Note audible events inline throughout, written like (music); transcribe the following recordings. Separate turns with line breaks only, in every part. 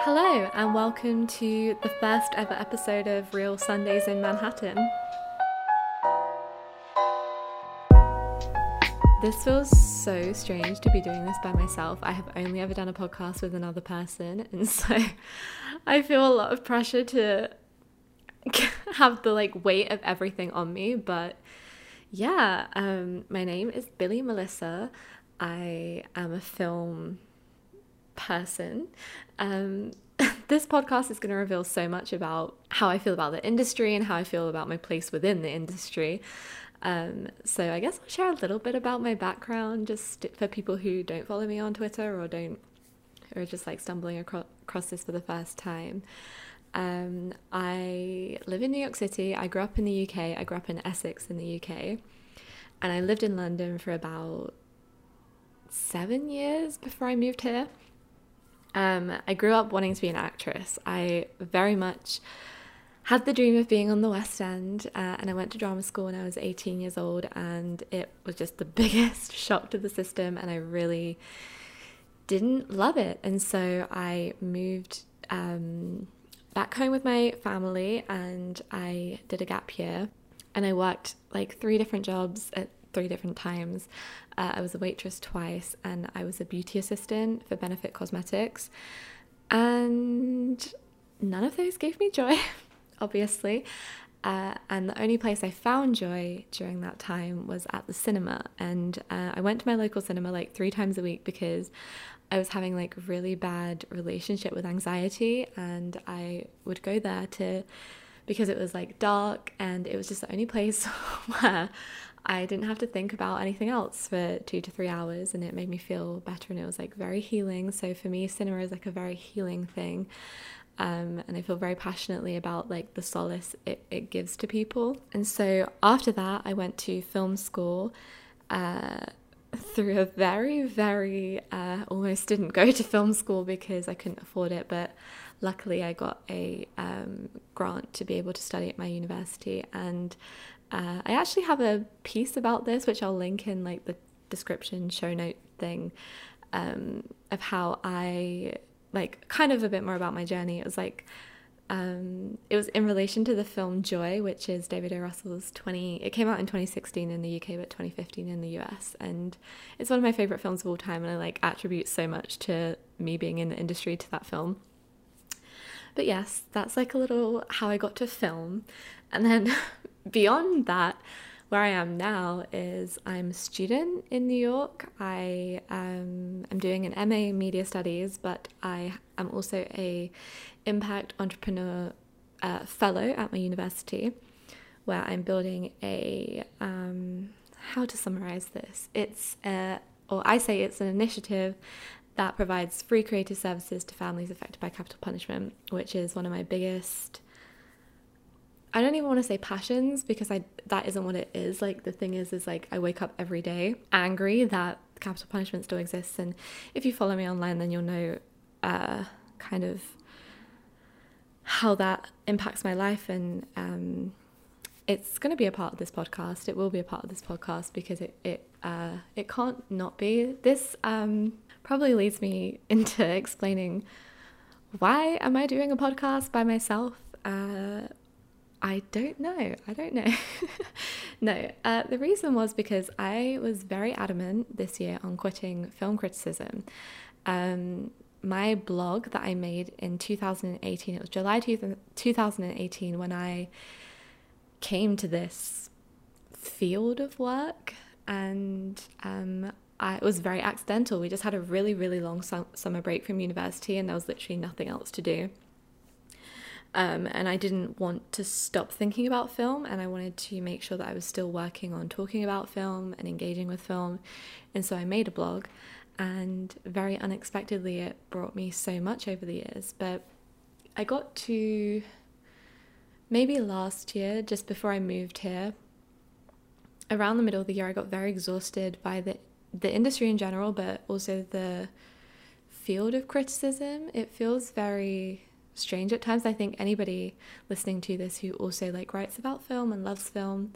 Hello, and welcome to the first ever episode of Reel Sundays in Manhattan. This feels so strange to be doing this by myself. I have only ever done a podcast with another person, (laughs) and so I feel a lot of pressure to (laughs) have the like weight of everything on me. But yeah, um, my name is Billie Melissa. I am a film person. Um, (laughs) this podcast is going to reveal so much about how I feel about the industry and how I feel about my place within the industry. Um, so I guess I'll share a little bit about my background just for people who don't follow me on Twitter or don't, or just like stumbling across, this for the first time. Um, I live in New York City. I grew up in the UK. I grew up in Essex in the UK. And I lived in London for about seven years before I moved here. Um, I grew up wanting to be an actress. I very much had the dream of being on the West End, uh, and I went to drama school when I was 18 years old, and it was just the (laughs) biggest shock to the system, and I really didn't love it. And so I moved um, back home with my family, and I did a gap year, and I worked like three different jobs at three different times. Uh, I was a waitress twice, and I was a beauty assistant for Benefit Cosmetics. And none of those gave me joy, (laughs) obviously. Uh, and the only place I found joy during that time was at the cinema. And uh, I went to my local cinema like three times a week because I was having like really bad relationship with anxiety, and I would go there to because it was like dark and it was just the only place (laughs) where I didn't have to think about anything else for two to three hours and it made me feel better and it was like very healing. So for me, cinema is like a very healing thing. Um, and I feel very passionately about like the solace it, it gives to people. And so after that, I went to film school uh, through a very, very uh, almost didn't go to film school because I couldn't afford it, but luckily I got a um, grant to be able to study at my university and uh, I actually have a piece about this, which I'll link in like the description show note thing, um, of how I like kind of a bit more about my journey. It was like um, it was in relation to the film Joy, which is David O. Russell's 20. It came out in 2016 in the UK, but 2015 in the US, and it's one of my favorite films of all time. And I like attribute so much to me being in the industry to that film. But yes, that's like a little how I got to film, and then (laughs) beyond that, where I am now is I'm a student in New York. I um, am doing an MA in Media Studies, but I am also a Impact Entrepreneur uh, Fellow at my university, where I'm building a um, how to summarize this. It's a, or I say it's an initiative that provides free creative services to families affected by capital punishment, which is one of my biggest I don't even want to say passions because I that isn't what it is. Like the thing is is like I wake up every day angry that capital punishment still exists and if you follow me online then you'll know uh, kind of how that impacts my life and um, it's going to be a part of this podcast. It will be a part of this podcast because it it uh, it can't not be. This um, probably leads me (laughs) into explaining why am I doing a podcast by myself. Uh, I don't know. I don't know. (laughs) no, uh, the reason was because I was very adamant this year on quitting film criticism. Um, my blog that I made in 2018, it was July 2018 when I came to this field of work, and um, I, it was very accidental. We just had a really, really long summer break from university, and there was literally nothing else to do. Um, and I didn't want to stop thinking about film, and I wanted to make sure that I was still working on talking about film and engaging with film. And so I made a blog, and very unexpectedly, it brought me so much over the years. But I got to maybe last year, just before I moved here, around the middle of the year, I got very exhausted by the the industry in general, but also the field of criticism. It feels very strange at times. I think anybody listening to this who also like writes about film and loves film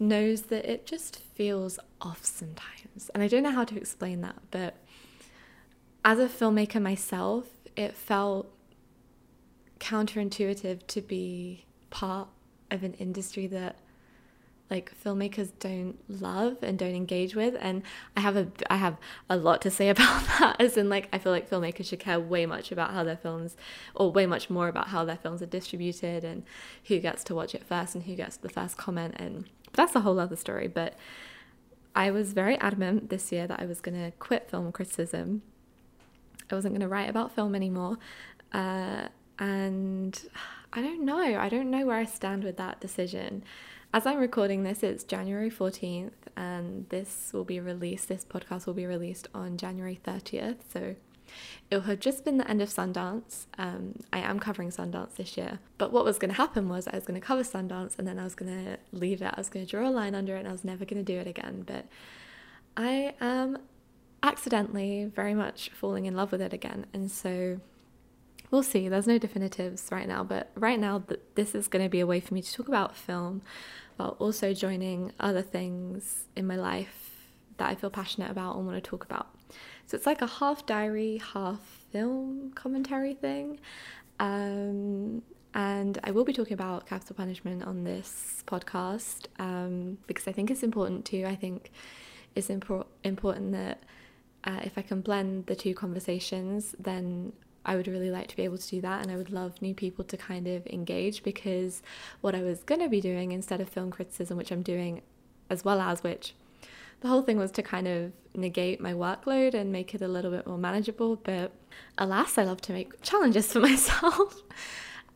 knows that it just feels off sometimes. And I don't know how to explain that, but as a filmmaker myself, it felt counterintuitive to be part of an industry that like filmmakers don't love and don't engage with and i have a i have a lot to say (laughs) about that as in like i feel like filmmakers should care way much about how their films or way much more about how their films are distributed and who gets to watch it first and who gets the first comment and that's a whole other story but i was very adamant this year that i was going to quit film criticism. I wasn't going to write about film anymore uh, and i don't know i don't know where i stand with that decision as I'm recording this, it's January 14th, and this will be released, this podcast will be released on January 30th. So it will have just been the end of Sundance. Um, I am covering Sundance this year. But what was going to happen was I was going to cover Sundance and then I was going to leave it. I was going to draw a line under it and I was never going to do it again. But I am accidentally very much falling in love with it again. And so we'll see. There's no definitives right now. But right now, this is going to be a way for me to talk about film while also joining other things in my life that I feel passionate about and want to talk about. So it's like a half diary, half film commentary thing. Um, and I will be talking about capital punishment on this podcast um, because I think it's important too. I think it's impor- important that uh, if I can blend the two conversations, then I would really like to be able to do that and I would love new people to kind of engage because what I was going to be doing instead of film criticism, which I'm doing as well as which the whole thing was to kind of negate my workload and make it a little bit more manageable. But alas, I love to make challenges for (laughs) myself.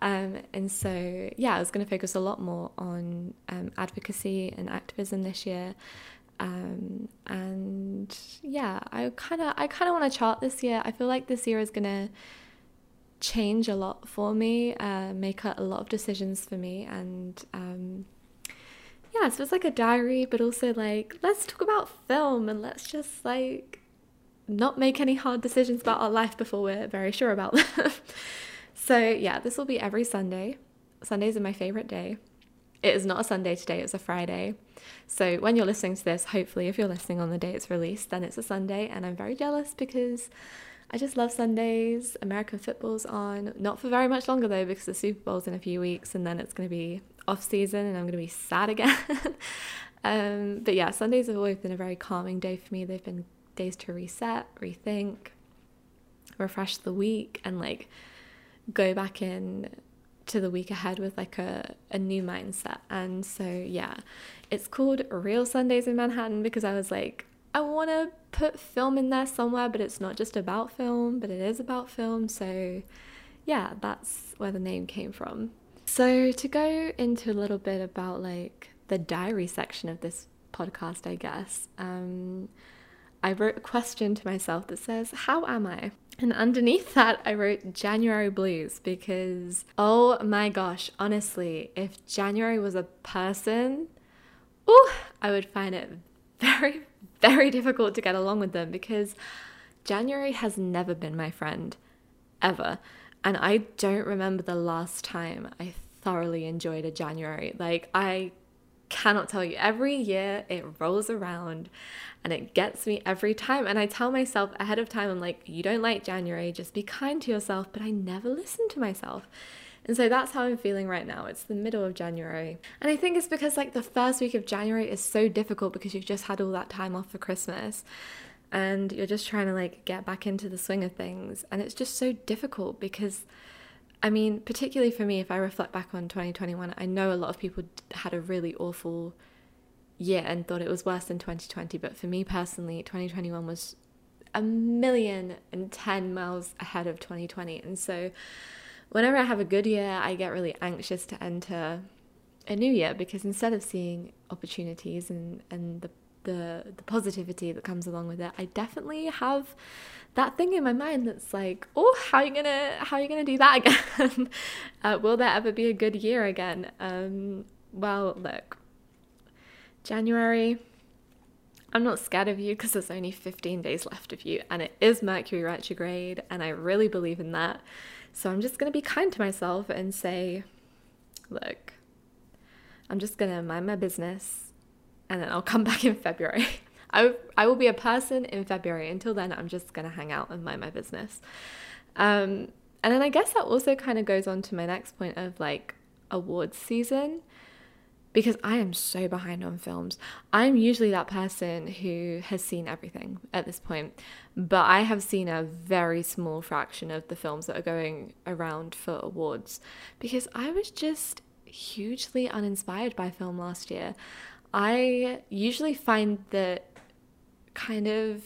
um, and so, yeah, I was going to focus a lot more on um, advocacy and activism this year. Um, and yeah, I kind of I kind of want to chart this year. I feel like this year is gonna change a lot for me, uh, make a lot of decisions for me, and um, yeah, so it's like a diary, but also like let's talk about film and let's just like not make any hard decisions about our life before we're very sure about (laughs) them. so yeah, this will be every Sunday. Sundays are my favorite day. It is not a Sunday today, it's a Friday. So when you're listening to this, hopefully, if you're listening on the day it's released, then it's a Sunday. And I'm very jealous because I just love Sundays. American football's on. Not for very much longer though, because the Super Bowl's in a few weeks and then it's going to be off season and I'm going to be sad again. (laughs) um, but yeah, Sundays have always been a very calming day for me. They've been days to reset, rethink, refresh the week, and like go back in to the week ahead with like a, a new mindset. And so, yeah, it's called Reel Sundays in Manhattan because I was like, I want to put film in there somewhere, but it's not just about film, but it is about film. So, yeah, that's where the name came from. So, to go into a little bit about like the diary section of this podcast, I guess, um, I wrote a question to myself that says, How am I? And underneath that, I wrote January Blues because, oh my gosh, honestly, if January was a person, oh, I would find it (laughs) very, very difficult to get along with them because January has never been my friend, ever. And I don't remember the last time I thoroughly enjoyed a January. Like, I cannot tell you. Every year it rolls around and it gets me every time. And I tell myself ahead of time, I'm like, you don't like January, just be kind to yourself. But I never listen to myself. And so that's how I'm feeling right now. It's the middle of January. And I think it's because like the first week of January is so difficult because you've just had all that time off for Christmas and you're just trying to like get back into the swing of things. And it's just so difficult because I mean, particularly for me, if I reflect back on 2021, I know a lot of people had a really awful year and thought it was worse than 2020. But for me personally, 2021 was a million and 10 miles ahead of 2020. And so whenever I have a good year, I get really anxious to enter a new year because instead of seeing opportunities and, and the the the positivity that comes along with it i definitely have that thing in my mind that's like oh how are you gonna how are you gonna do that (laughs) again? Uh, will there ever be a good year again? Um, well look january i'm not scared of you because there's only 15 days left of you and it is mercury retrograde and i really believe in that so i'm just gonna be kind to myself and say look i'm just gonna mind my business and then I'll (laughs) come back in February. (laughs) I, I will be a person in February. Until then, I'm just going to hang out and mind my business. Um, and then I guess that also kind of goes on to my next point of like awards season because I am so behind on films. I'm usually that person who has seen everything at this point, but I have seen a very small fraction of the films that are going around for awards because I was just hugely uninspired by film last year. I usually find that kind of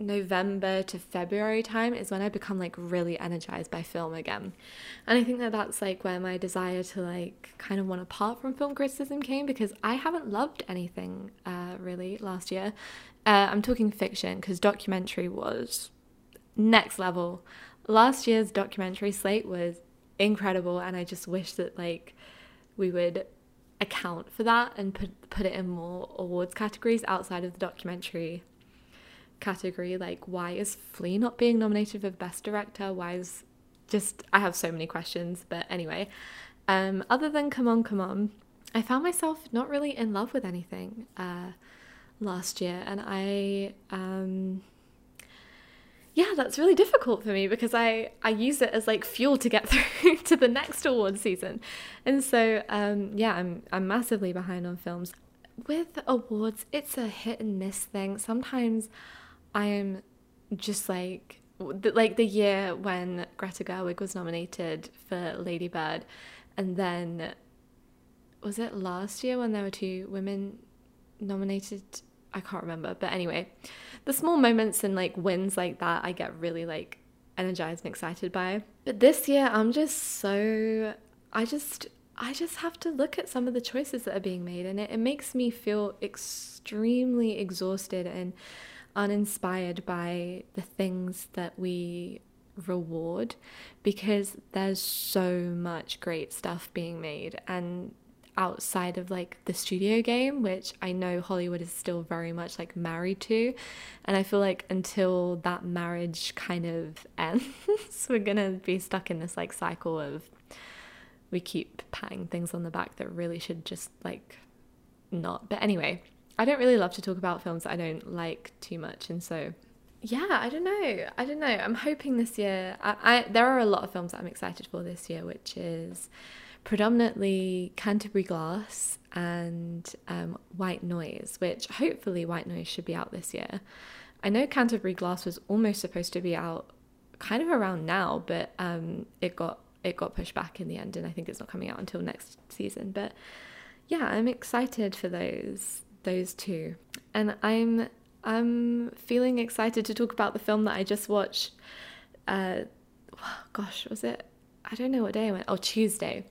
November to February time is when I become like really energized by film again. And I think that that's like where my desire to like kind of want apart from film criticism came because I haven't loved anything uh, really last year. Uh, I'm talking fiction because documentary was next level. Last year's documentary slate was incredible and I just wish that like we would account for that and put put it in more awards categories outside of the documentary category. Like, why is Flee not being nominated for Best Director? Why is just, I have so many questions. But anyway, um, other than Come On, Come On, I found myself not really in love with anything uh, last year. And I, um, yeah, that's really difficult for me because I, I use it as like fuel to get (laughs) through to the next award season. And so, um, yeah, I'm, I'm massively behind on films. With awards, it's a hit and miss thing. Sometimes I am just like like the year when Greta Gerwig was nominated for Lady Bird, and then was it last year when there were two women nominated? I can't remember, but anyway, the small moments and like wins like that, I get really like energized and excited by. But this year, I'm just so I just I just have to look at some of the choices that are being made, and it, it makes me feel extremely exhausted and uninspired by the things that we reward because there's so much great stuff being made. And outside of like the studio game which I know Hollywood is still very much like married to and I feel like until that marriage kind of (laughs) ends we're going to be stuck in this like cycle of we keep patting things on the back that really should just like not. But anyway I don't really love to talk about films that I don't like too much, and so yeah, I don't know. I don't know. I'm hoping this year. I, I there are a lot of films that I'm excited for this year, which is predominantly Canterbury Glass and um, White Noise, which hopefully White Noise should be out this year. I know Canterbury Glass was almost supposed to be out kind of around now, but um, it got it got pushed back in the end, and I think it's not coming out until next season. But yeah, I'm excited for those those two. And I'm I'm feeling excited to talk about the film that I just watched. Uh, (sighs) gosh, was it? I don't know what day I went. Oh, Tuesday.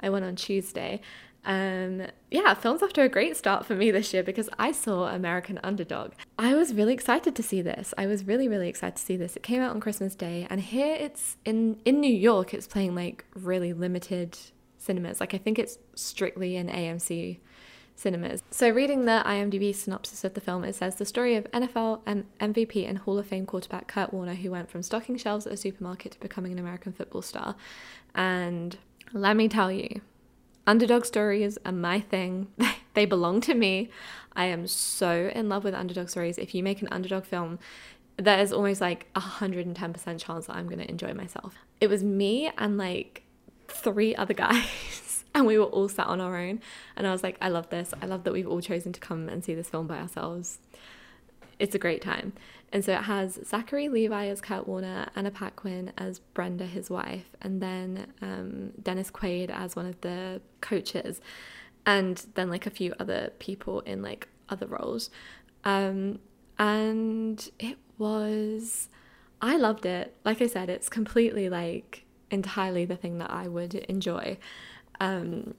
I went on Tuesday. Um, yeah, film's off to a great start for me this year because I saw American Underdog. I was really excited to see this. I was really, really excited to see this. It came out on Christmas Day, and here it's in in New York. It's playing like really limited cinemas. Like I think it's strictly in AMC cinemas. So, reading the IMDb synopsis of the film, it says the story of NFL and MVP and Hall of Fame quarterback Kurt Warner, who went from stocking shelves at a supermarket to becoming an American football star. And let me tell you, underdog stories are my thing. (laughs) they belong to me. I am so in love with underdog stories. If you make an underdog film, there is almost like a 110% chance that I'm going to enjoy myself. It was me and like three other guys (laughs) (laughs) and we were all sat on our own. And I was like, I love this. I love that we've all chosen to come and see this film by ourselves. It's a great time. And so it has Zachary Levi as Kurt Warner, Anna Paquin as Brenda, his wife, and then um, Dennis Quaid as one of the coaches, and then like a few other people in like other roles. Um, and it was, I loved it. Like I said, it's completely like entirely the thing that I would enjoy. Um,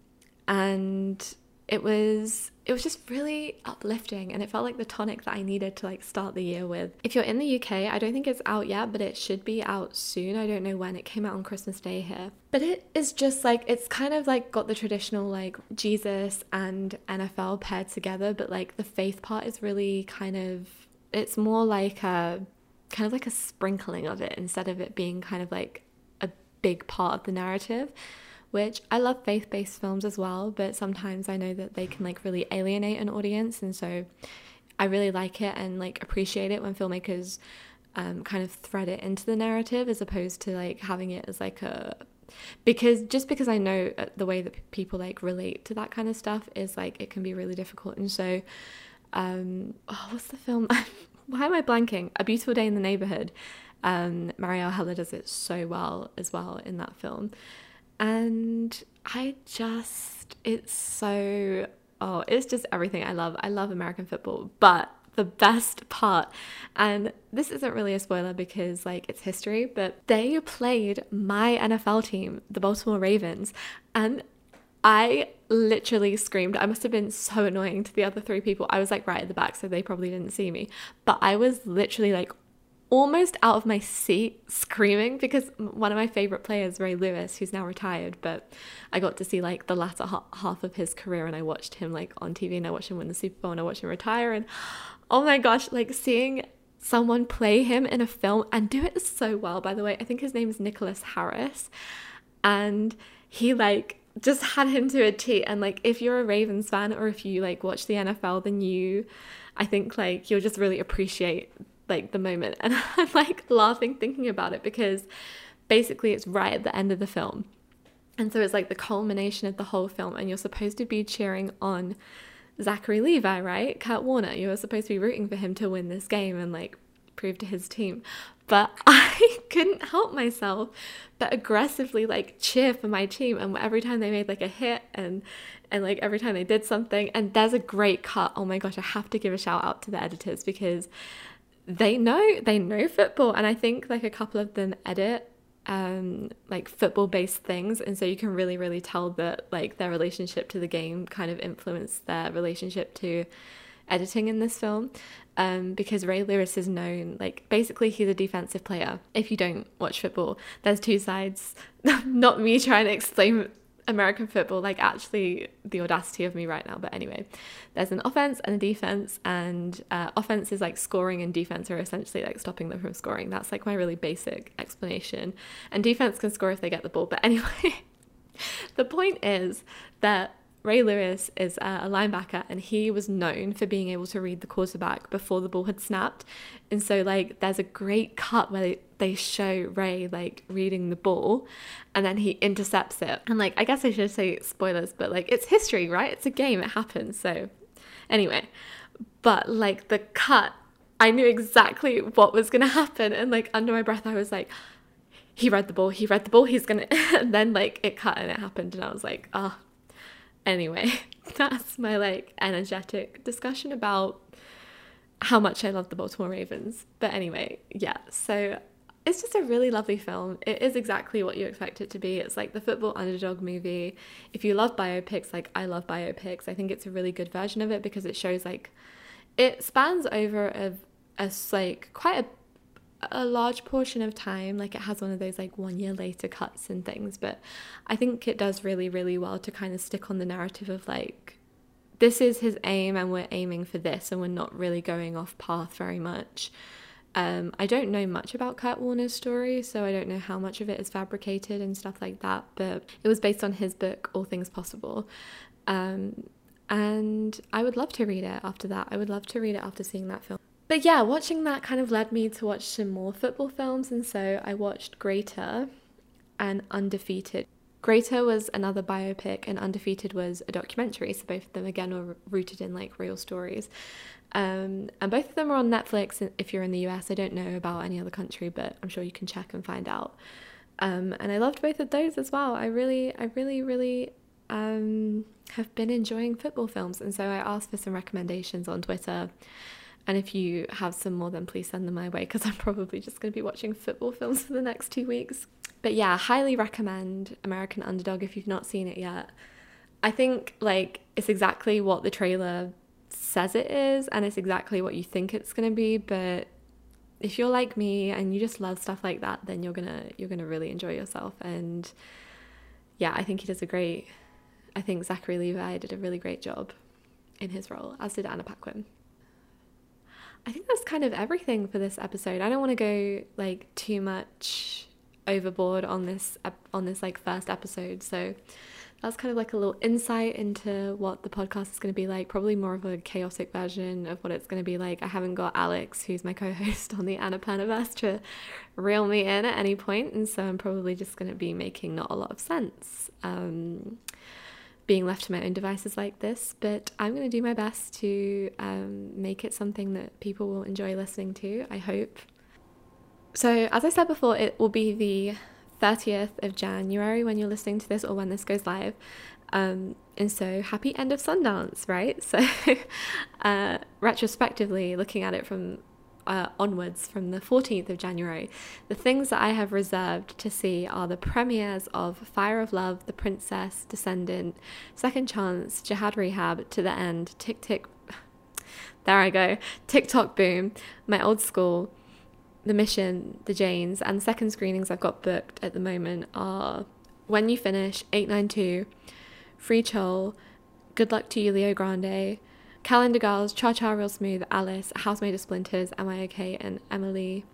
and it was it was just really uplifting and it felt like the tonic that I needed to like start the year with. If you're in the UK, I don't think it's out yet, but it should be out soon. I don't know when. It came out on Christmas Day here. But it is just like it's kind of like got the traditional like Jesus and NFL paired together, but like the faith part is really kind of it's more like a kind of like a sprinkling of it instead of it being kind of like a big part of the narrative which I love faith based films as well, but sometimes I know that they can like really alienate an audience. And so I really like it and like appreciate it when filmmakers um, kind of thread it into the narrative as opposed to like having it as like a because just because I know uh, the way that people like relate to that kind of stuff is like it can be really difficult and so um oh what's the film? (laughs) Why am I blanking? A beautiful day in the neighborhood. Um Marielle Heller does it so well as well in that film and I just it's so oh it's just everything I love I love American football but the best part. And this isn't really a spoiler because like it's history, but they played my NFL team, the Baltimore Ravens, and I literally screamed. I must have been so annoying to the other three people. I was like right at the back, so they probably didn't see me. But I was literally like almost out of my seat screaming because one of my favorite players, Ray Lewis, who's now retired, but I got to see like the latter half of his career and I watched him like on TV and I watched him win the Super Bowl and I watched him retire and oh my gosh, like seeing someone play him in a film and do it so well, by the way. I think his name is Nicholas Harris. And he like just had him to a T. And like if you're a Ravens fan or if you like watch the NFL, then you I think like you'll just really appreciate like the moment. (laughs) And I'm like laughing thinking about it because basically it's right at the end of the film. And so it's like the culmination of the whole film, and you're supposed to be cheering on Zachary Levi, right? Kurt Warner. You were supposed to be rooting for him to win this game and like prove to his team. But (laughs) I couldn't help myself but aggressively like cheer for my team and every time they made like a hit and and like every time they did something and there's a great cut. Oh my gosh, I have to give a shout out to the editors because they know they know football and I think like a couple of them edit um like football based things and so you can really really tell that like their relationship to the game kind of influenced their relationship to editing in this film um, because Ray Lewis is known like basically he's a defensive player. If you don't watch football, there's two sides. (laughs) Not me trying to explain American football, like actually the audacity of me right now. But anyway, there's an offense and a defense, and uh, offense is like scoring, and defense are essentially like stopping them from scoring. That's like my really basic explanation. And defense can score if they get the ball. But anyway, (laughs) the point is that Ray Lewis is a linebacker and he was known for being able to read the quarterback before the ball had snapped. And so, like, there's a great cut where they show Ray, like, reading the ball and then he intercepts it. And, like, I guess I should say spoilers, but, like, it's history, right? It's a game, it happens. So, anyway, but, like, the cut, I knew exactly what was going to happen. And, like, under my breath, I was like, he read the ball, he read the ball, he's gonna, (laughs) and then, like, it cut and it happened. And I was like, ah. Oh, Anyway, (laughs) that's my like energetic discussion about how much I love the Baltimore Ravens. But anyway, yeah, so it's just a really lovely film. It is exactly what you expect it to be. It's like the football underdog movie. If you love biopics, like I love biopics, I think it's a really good version of it because it shows like it spans over a, a like quite a a large portion of time like it has one of those like one year later cuts and things but i think it does really really well to kind of stick on the narrative of like this is his aim and we're aiming for this and we're not really going off path very much um, I don't know much about Kurt Warner's story, so I don't know how much of it is fabricated and stuff like that, but it was based on his book, All Things Possible. Um, and I would love to read it after that. I would love to read it after seeing that film. But yeah, watching that kind of led me to watch some more football films, and so I watched Greater and Undefeated. Greater was another biopic, and Undefeated was a documentary, so both of them again were rooted in like real stories. Um, and both of them are on Netflix if you're in the US. I don't know about any other country, but I'm sure you can check and find out. Um, and I loved both of those as well. I really, I really, really um, have been enjoying football films, and so I asked for some recommendations on Twitter. And if you have some more, then please send them my way because (laughs) I'm probably just going to be watching football films for the next two weeks. But yeah, highly recommend American Underdog if you've not seen it yet. I think like it's exactly what the trailer says it is, and it's exactly what you think it's going to be. But if you're like me and you just love stuff like that, then you're gonna you're gonna really enjoy yourself. And yeah, I think he does a great. I think Zachary Levi did a really great job in his role, as did Anna Paquin. I think that's kind of everything for this episode. I don't want to go like too much overboard on this on this like first episode. So that's kind of like a little insight into what the podcast is going to be like. Probably more of a chaotic version of what it's going to be like. I haven't got Alex, who's my co host (laughs) on the Annapurnaverse, to reel me in at any point, and so I'm probably just going to be making not a lot of sense. Um, being left to my own devices like this, but I'm going to do my best to um, make it something that people will enjoy listening to, I hope. So, as I said before, it will be the 30th of January when you're listening to this or when this goes live. Um, and so, happy end of Sundance, right? (laughs) So, uh, retrospectively, looking at it from uh, onwards from the 14th of January, the things that I have reserved to see are the premieres of Fire of Love, The Princess, Descendant, Second Chance, Jihad Rehab, To the End, Tick Tick. (sighs) There I go. TikTok Boom, My Old School, The Mission, The Janes, and the second screenings I've got booked at the moment are When You Finish, 892, Free Chol, Good Luck to You, Leo Grande. Calendar Girls, Cha Cha Real Smooth, Alice, House Made of Splinters, Am I Okay, and Emily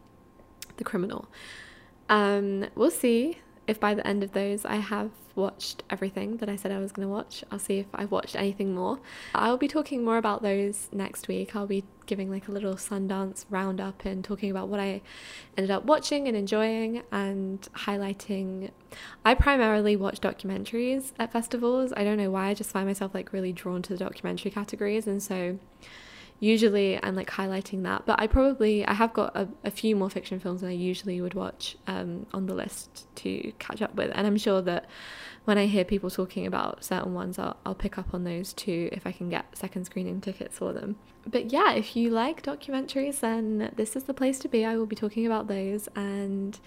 the Criminal. Um, we'll see if by the end of those I have watched everything that I said I was going to watch. I'll see if I've watched anything more. I'll be talking more about those next week. I'll be giving like a little Sundance roundup and talking about what I ended up watching and enjoying and highlighting. I primarily watch documentaries at festivals. I don't know why, I just find myself like really drawn to the documentary categories. And so usually I'm like highlighting that, but I probably I have got a, a few more fiction films than I usually would watch um, on the list to catch up with, and I'm sure that when I hear people talking about certain ones, I'll, I'll pick up on those too if I can get second screening tickets for them. But yeah, if you like documentaries, then this is the place to be. I will be talking about those and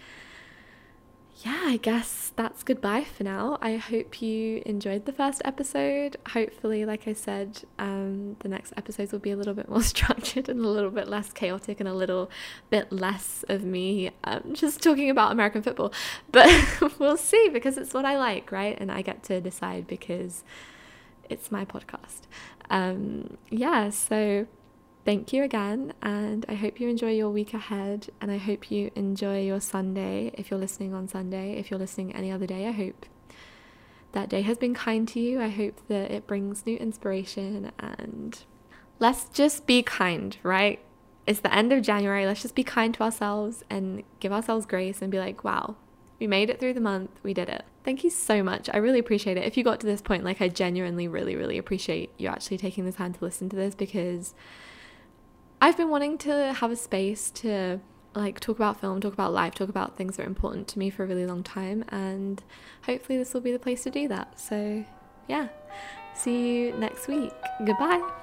yeah, I guess that's goodbye for now. I hope you enjoyed the first episode. Hopefully, like I said, um, the next episodes will be a little bit more (laughs) structured and a little bit less chaotic and a little bit less of me um, just talking about American football. (laughs) But (laughs) we'll see because it's what I like, right? And I get to decide because it's my podcast. Um, yeah, so thank you again, and I hope you enjoy your week ahead. And I hope you enjoy your Sunday if you're listening on Sunday. If you're listening any other day, I hope that day has been kind to you. I hope that it brings new inspiration and let's just be kind, right? It's the end of January. Let's just be kind to ourselves and give ourselves grace and be like, wow, we made it through the month. We did it. Thank you so much. I really appreciate it. If you got to this point, like, I genuinely, really, really appreciate you actually taking the time to listen to this because I've been wanting to have a space to like talk about film, talk about life, talk about things that are important to me for a really long time, and hopefully this will be the place to do that. So, yeah, see you next week. Goodbye.